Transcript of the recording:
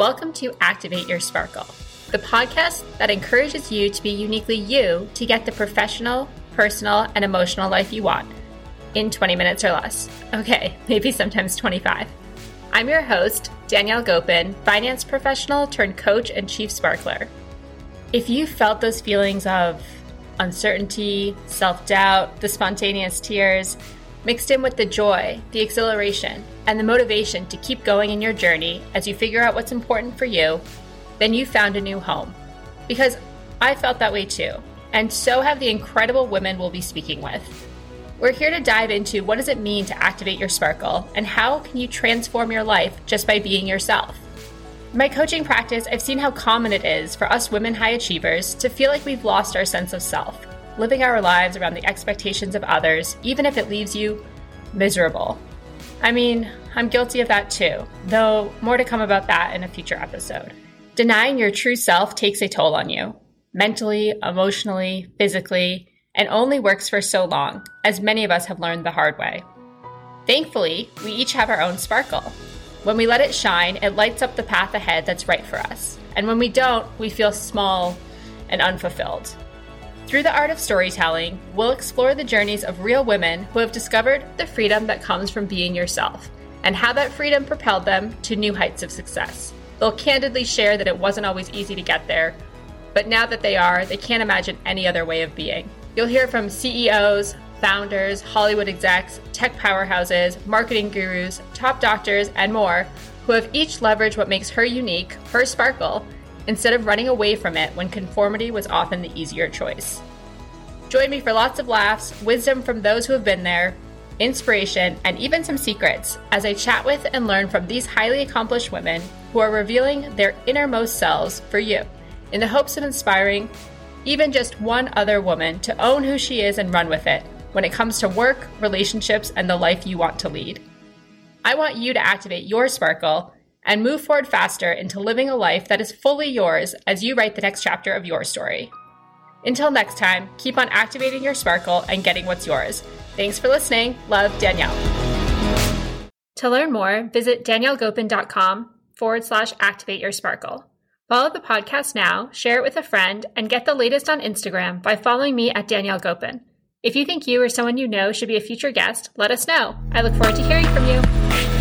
Welcome to Activate Your Sparkle, the podcast that encourages you to be uniquely you to get the professional, personal, and emotional life you want in 20 minutes or less. Okay, maybe sometimes 25. I'm your host, Danielle Gopin, finance professional turned coach and chief sparkler. If you felt those feelings of uncertainty, self doubt, the spontaneous tears, mixed in with the joy, the exhilaration, and the motivation to keep going in your journey as you figure out what's important for you, then you found a new home. Because I felt that way too, and so have the incredible women we'll be speaking with. We're here to dive into what does it mean to activate your sparkle and how can you transform your life just by being yourself. In my coaching practice, I've seen how common it is for us women high achievers to feel like we've lost our sense of self living our lives around the expectations of others, even if it leaves you miserable. I mean, I'm guilty of that too, though more to come about that in a future episode. Denying your true self takes a toll on you, mentally, emotionally, physically, and only works for so long, as many of us have learned the hard way. Thankfully, we each have our own sparkle. When we let it shine, it lights up the path ahead that's right for us. And when we don't, we feel small and unfulfilled. Through the art of storytelling, we'll explore the journeys of real women who have discovered the freedom that comes from being yourself and how that freedom propelled them to new heights of success. They'll candidly share that it wasn't always easy to get there, but now that they are, they can't imagine any other way of being. You'll hear from CEOs, founders, Hollywood execs, tech powerhouses, marketing gurus, top doctors, and more who have each leveraged what makes her unique, her sparkle, instead of running away from it when conformity was often the easier choice. Join me for lots of laughs, wisdom from those who have been there, inspiration, and even some secrets as I chat with and learn from these highly accomplished women who are revealing their innermost selves for you in the hopes of inspiring even just one other woman to own who she is and run with it when it comes to work, relationships, and the life you want to lead. I want you to activate your sparkle and move forward faster into living a life that is fully yours as you write the next chapter of your story. Until next time, keep on activating your sparkle and getting what's yours. Thanks for listening. Love, Danielle. To learn more, visit daniellegopin.com forward slash activate your sparkle. Follow the podcast now, share it with a friend, and get the latest on Instagram by following me at Danielle Gopin. If you think you or someone you know should be a future guest, let us know. I look forward to hearing from you.